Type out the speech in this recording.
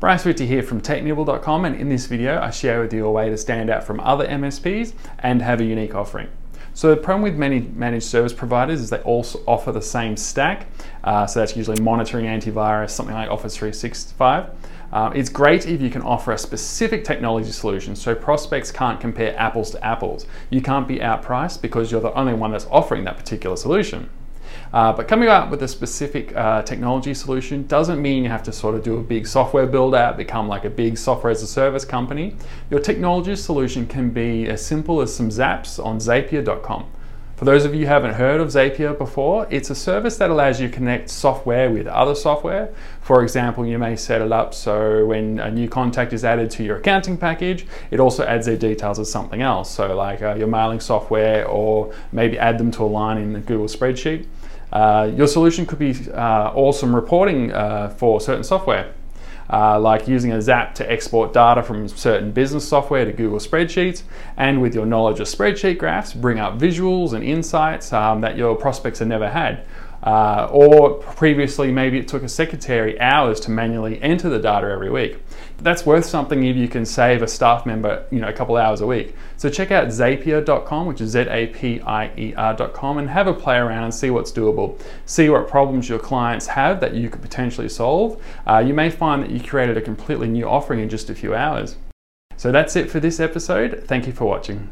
Bryce Whitty here from technibble.com and in this video I share with you a way to stand out from other MSPs and have a unique offering. So the problem with many managed service providers is they also offer the same stack. Uh, so that's usually monitoring antivirus, something like Office 365. Uh, it's great if you can offer a specific technology solution so prospects can't compare apples to apples. You can't be outpriced because you're the only one that's offering that particular solution. Uh, but coming up with a specific uh, technology solution doesn't mean you have to sort of do a big software build out, become like a big software as a service company. Your technology solution can be as simple as some zaps on zapier.com. For those of you who haven't heard of Zapier before, it's a service that allows you to connect software with other software. For example, you may set it up so when a new contact is added to your accounting package, it also adds their details as something else. So like uh, your mailing software or maybe add them to a line in the Google spreadsheet. Uh, your solution could be uh, awesome reporting uh, for certain software. Uh, like using a Zap to export data from certain business software to Google Spreadsheets, and with your knowledge of spreadsheet graphs, bring up visuals and insights um, that your prospects have never had. Uh, or previously, maybe it took a secretary hours to manually enter the data every week. That's worth something if you can save a staff member, you know, a couple hours a week. So check out zapier.com, which is Z-A-P-I-E-R.com, and have a play around and see what's doable. See what problems your clients have that you could potentially solve. Uh, you may find that you created a completely new offering in just a few hours. So that's it for this episode. Thank you for watching.